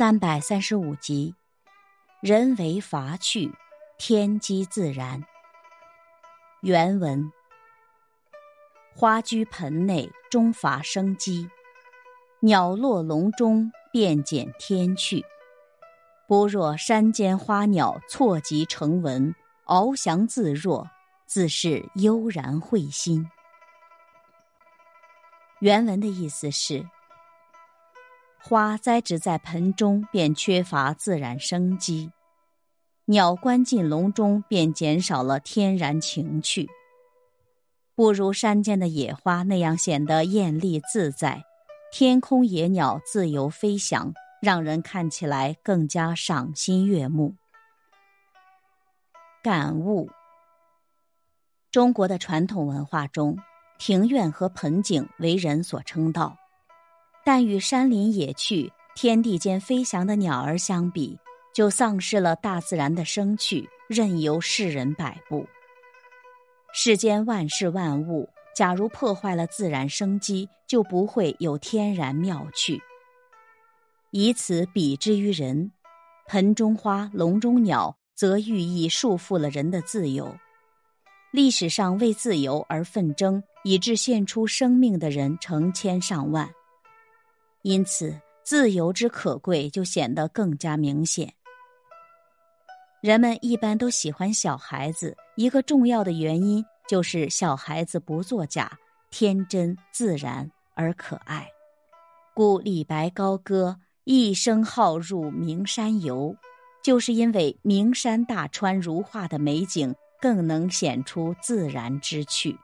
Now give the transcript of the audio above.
三百三十五集，人为伐去，天机自然。原文：花居盆内，终发生机；鸟落笼中，便见天趣。不若山间花鸟错集成文，翱翔自若，自是悠然会心。原文的意思是。花栽植在盆中，便缺乏自然生机；鸟关进笼中，便减少了天然情趣。不如山间的野花那样显得艳丽自在，天空野鸟自由飞翔，让人看起来更加赏心悦目。感悟：中国的传统文化中，庭院和盆景为人所称道。但与山林野趣、天地间飞翔的鸟儿相比，就丧失了大自然的生趣，任由世人摆布。世间万事万物，假如破坏了自然生机，就不会有天然妙趣。以此比之于人，盆中花、笼中鸟，则寓意束缚了人的自由。历史上为自由而奋争，以致献出生命的人成千上万。因此，自由之可贵就显得更加明显。人们一般都喜欢小孩子，一个重要的原因就是小孩子不作假、天真自然而可爱。故李白高歌“一生好入名山游”，就是因为名山大川如画的美景更能显出自然之趣。